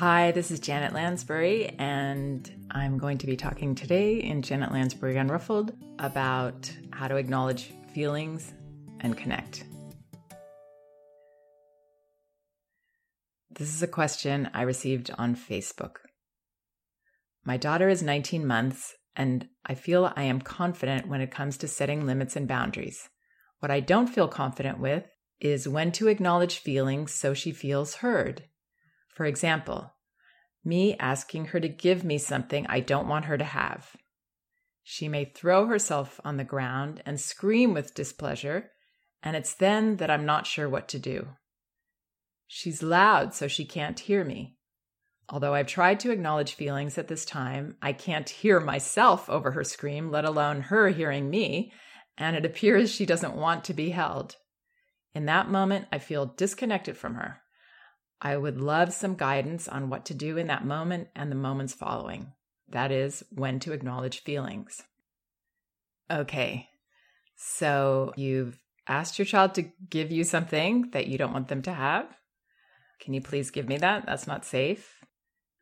Hi, this is Janet Lansbury, and I'm going to be talking today in Janet Lansbury Unruffled about how to acknowledge feelings and connect. This is a question I received on Facebook. My daughter is 19 months, and I feel I am confident when it comes to setting limits and boundaries. What I don't feel confident with is when to acknowledge feelings so she feels heard. For example, me asking her to give me something I don't want her to have. She may throw herself on the ground and scream with displeasure, and it's then that I'm not sure what to do. She's loud, so she can't hear me. Although I've tried to acknowledge feelings at this time, I can't hear myself over her scream, let alone her hearing me, and it appears she doesn't want to be held. In that moment, I feel disconnected from her. I would love some guidance on what to do in that moment and the moments following. That is, when to acknowledge feelings. Okay, so you've asked your child to give you something that you don't want them to have. Can you please give me that? That's not safe.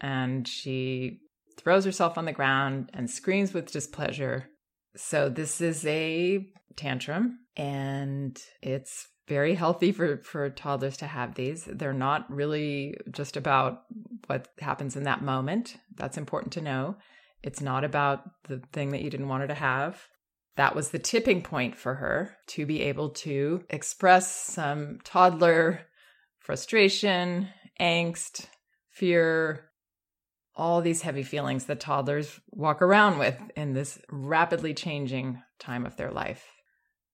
And she throws herself on the ground and screams with displeasure. So, this is a tantrum and it's very healthy for for toddlers to have these. They're not really just about what happens in that moment. That's important to know. It's not about the thing that you didn't want her to have. That was the tipping point for her to be able to express some toddler frustration, angst, fear, all these heavy feelings that toddlers walk around with in this rapidly changing time of their life.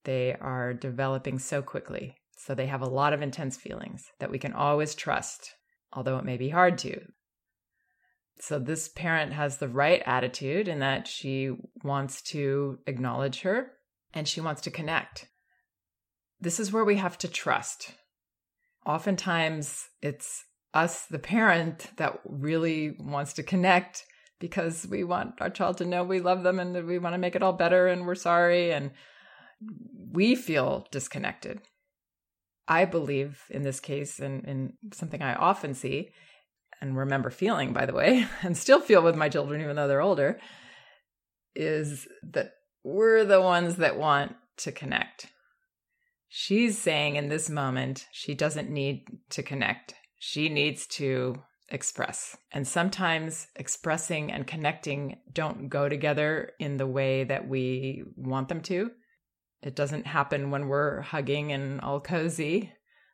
They are developing so quickly. So they have a lot of intense feelings that we can always trust, although it may be hard to. So this parent has the right attitude in that she wants to acknowledge her and she wants to connect. This is where we have to trust. Oftentimes, it's us, the parent, that really wants to connect because we want our child to know we love them and we want to make it all better and we're sorry. And we feel disconnected. I believe in this case, and, and something I often see and remember feeling, by the way, and still feel with my children, even though they're older, is that we're the ones that want to connect. She's saying in this moment, she doesn't need to connect. She needs to express. And sometimes expressing and connecting don't go together in the way that we want them to. It doesn't happen when we're hugging and all cozy.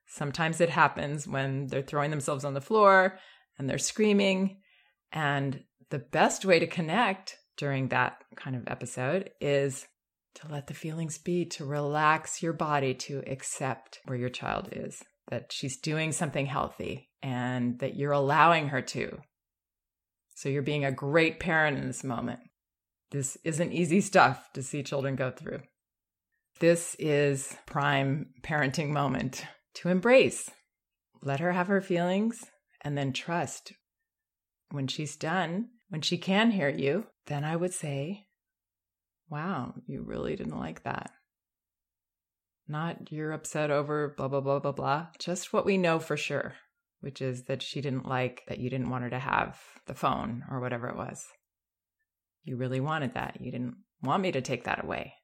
Sometimes it happens when they're throwing themselves on the floor and they're screaming. And the best way to connect during that kind of episode is to let the feelings be, to relax your body, to accept where your child is, that she's doing something healthy and that you're allowing her to. So you're being a great parent in this moment. This isn't easy stuff to see children go through. This is prime parenting moment to embrace. Let her have her feelings and then trust. When she's done, when she can hear you, then I would say, Wow, you really didn't like that. Not you're upset over blah, blah, blah, blah, blah. Just what we know for sure, which is that she didn't like that you didn't want her to have the phone or whatever it was. You really wanted that. You didn't want me to take that away.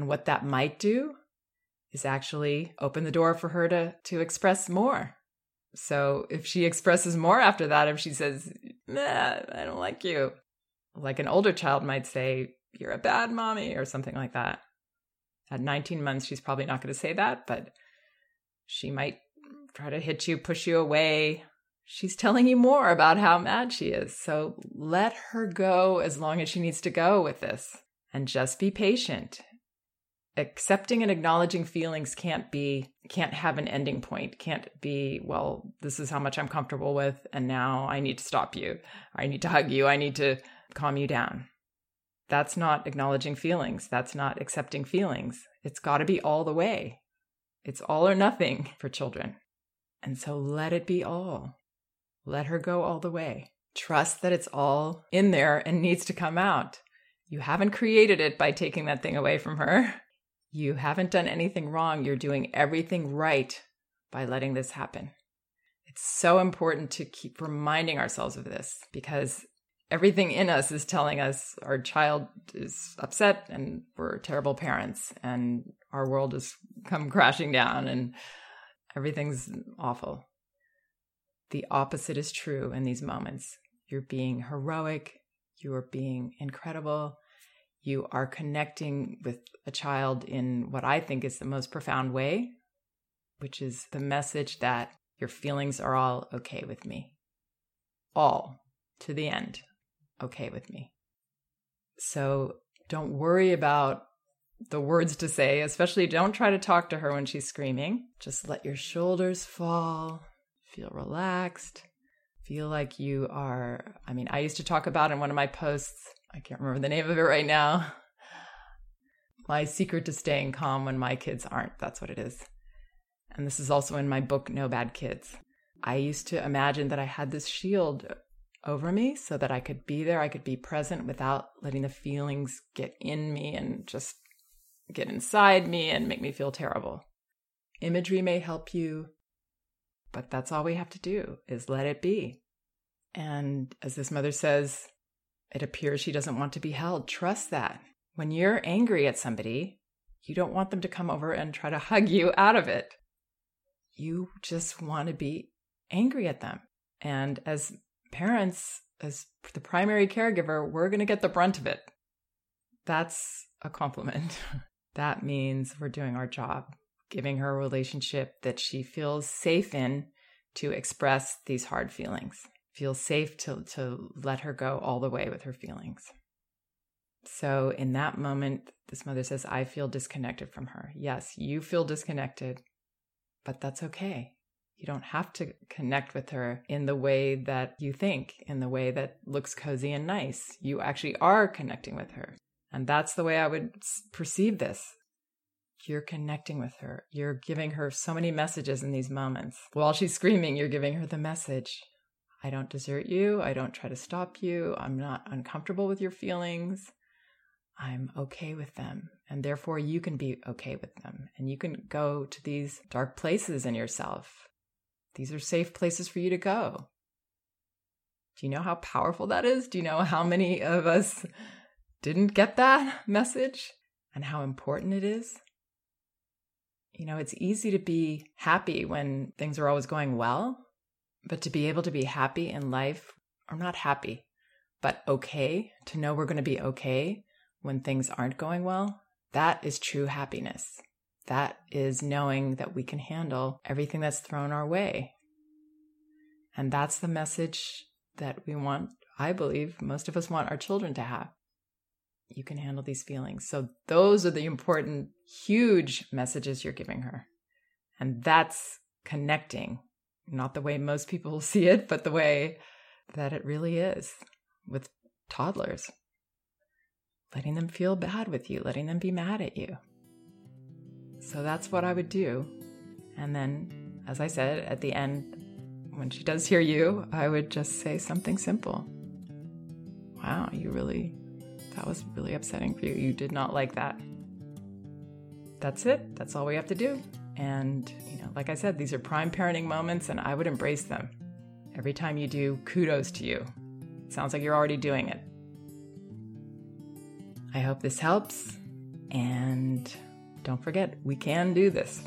And what that might do is actually open the door for her to to express more. So if she expresses more after that, if she says, nah, I don't like you, like an older child might say, you're a bad mommy or something like that. At 19 months, she's probably not going to say that, but she might try to hit you, push you away. She's telling you more about how mad she is. So let her go as long as she needs to go with this and just be patient accepting and acknowledging feelings can't be can't have an ending point can't be well this is how much i'm comfortable with and now i need to stop you. I need to hug you. I need to calm you down. That's not acknowledging feelings. That's not accepting feelings. It's got to be all the way. It's all or nothing for children. And so let it be all. Let her go all the way. Trust that it's all in there and needs to come out. You haven't created it by taking that thing away from her you haven't done anything wrong. You're doing everything right by letting this happen. It's so important to keep reminding ourselves of this because everything in us is telling us our child is upset and we're terrible parents and our world has come crashing down and everything's awful. The opposite is true in these moments. You're being heroic, you are being incredible, you are connecting with a child in what I think is the most profound way, which is the message that your feelings are all okay with me. All to the end okay with me. So don't worry about the words to say, especially don't try to talk to her when she's screaming. Just let your shoulders fall, feel relaxed, feel like you are. I mean, I used to talk about in one of my posts, I can't remember the name of it right now. My secret to staying calm when my kids aren't. That's what it is. And this is also in my book, No Bad Kids. I used to imagine that I had this shield over me so that I could be there, I could be present without letting the feelings get in me and just get inside me and make me feel terrible. Imagery may help you, but that's all we have to do is let it be. And as this mother says, it appears she doesn't want to be held. Trust that. When you're angry at somebody, you don't want them to come over and try to hug you out of it. You just want to be angry at them. And as parents, as the primary caregiver, we're going to get the brunt of it. That's a compliment. that means we're doing our job, giving her a relationship that she feels safe in to express these hard feelings, feels safe to, to let her go all the way with her feelings. So, in that moment, this mother says, I feel disconnected from her. Yes, you feel disconnected, but that's okay. You don't have to connect with her in the way that you think, in the way that looks cozy and nice. You actually are connecting with her. And that's the way I would perceive this. You're connecting with her. You're giving her so many messages in these moments. While she's screaming, you're giving her the message I don't desert you. I don't try to stop you. I'm not uncomfortable with your feelings. I'm okay with them. And therefore, you can be okay with them. And you can go to these dark places in yourself these are safe places for you to go. Do you know how powerful that is? Do you know how many of us didn't get that message and how important it is? You know, it's easy to be happy when things are always going well, but to be able to be happy in life, or not happy, but okay, to know we're going to be okay when things aren't going well, that is true happiness. That is knowing that we can handle everything that's thrown our way. And that's the message that we want, I believe, most of us want our children to have. You can handle these feelings. So, those are the important, huge messages you're giving her. And that's connecting, not the way most people see it, but the way that it really is with toddlers. Letting them feel bad with you, letting them be mad at you. So that's what I would do. And then, as I said, at the end, when she does hear you, I would just say something simple. Wow, you really, that was really upsetting for you. You did not like that. That's it. That's all we have to do. And, you know, like I said, these are prime parenting moments, and I would embrace them. Every time you do, kudos to you. Sounds like you're already doing it. I hope this helps. And don't forget, we can do this.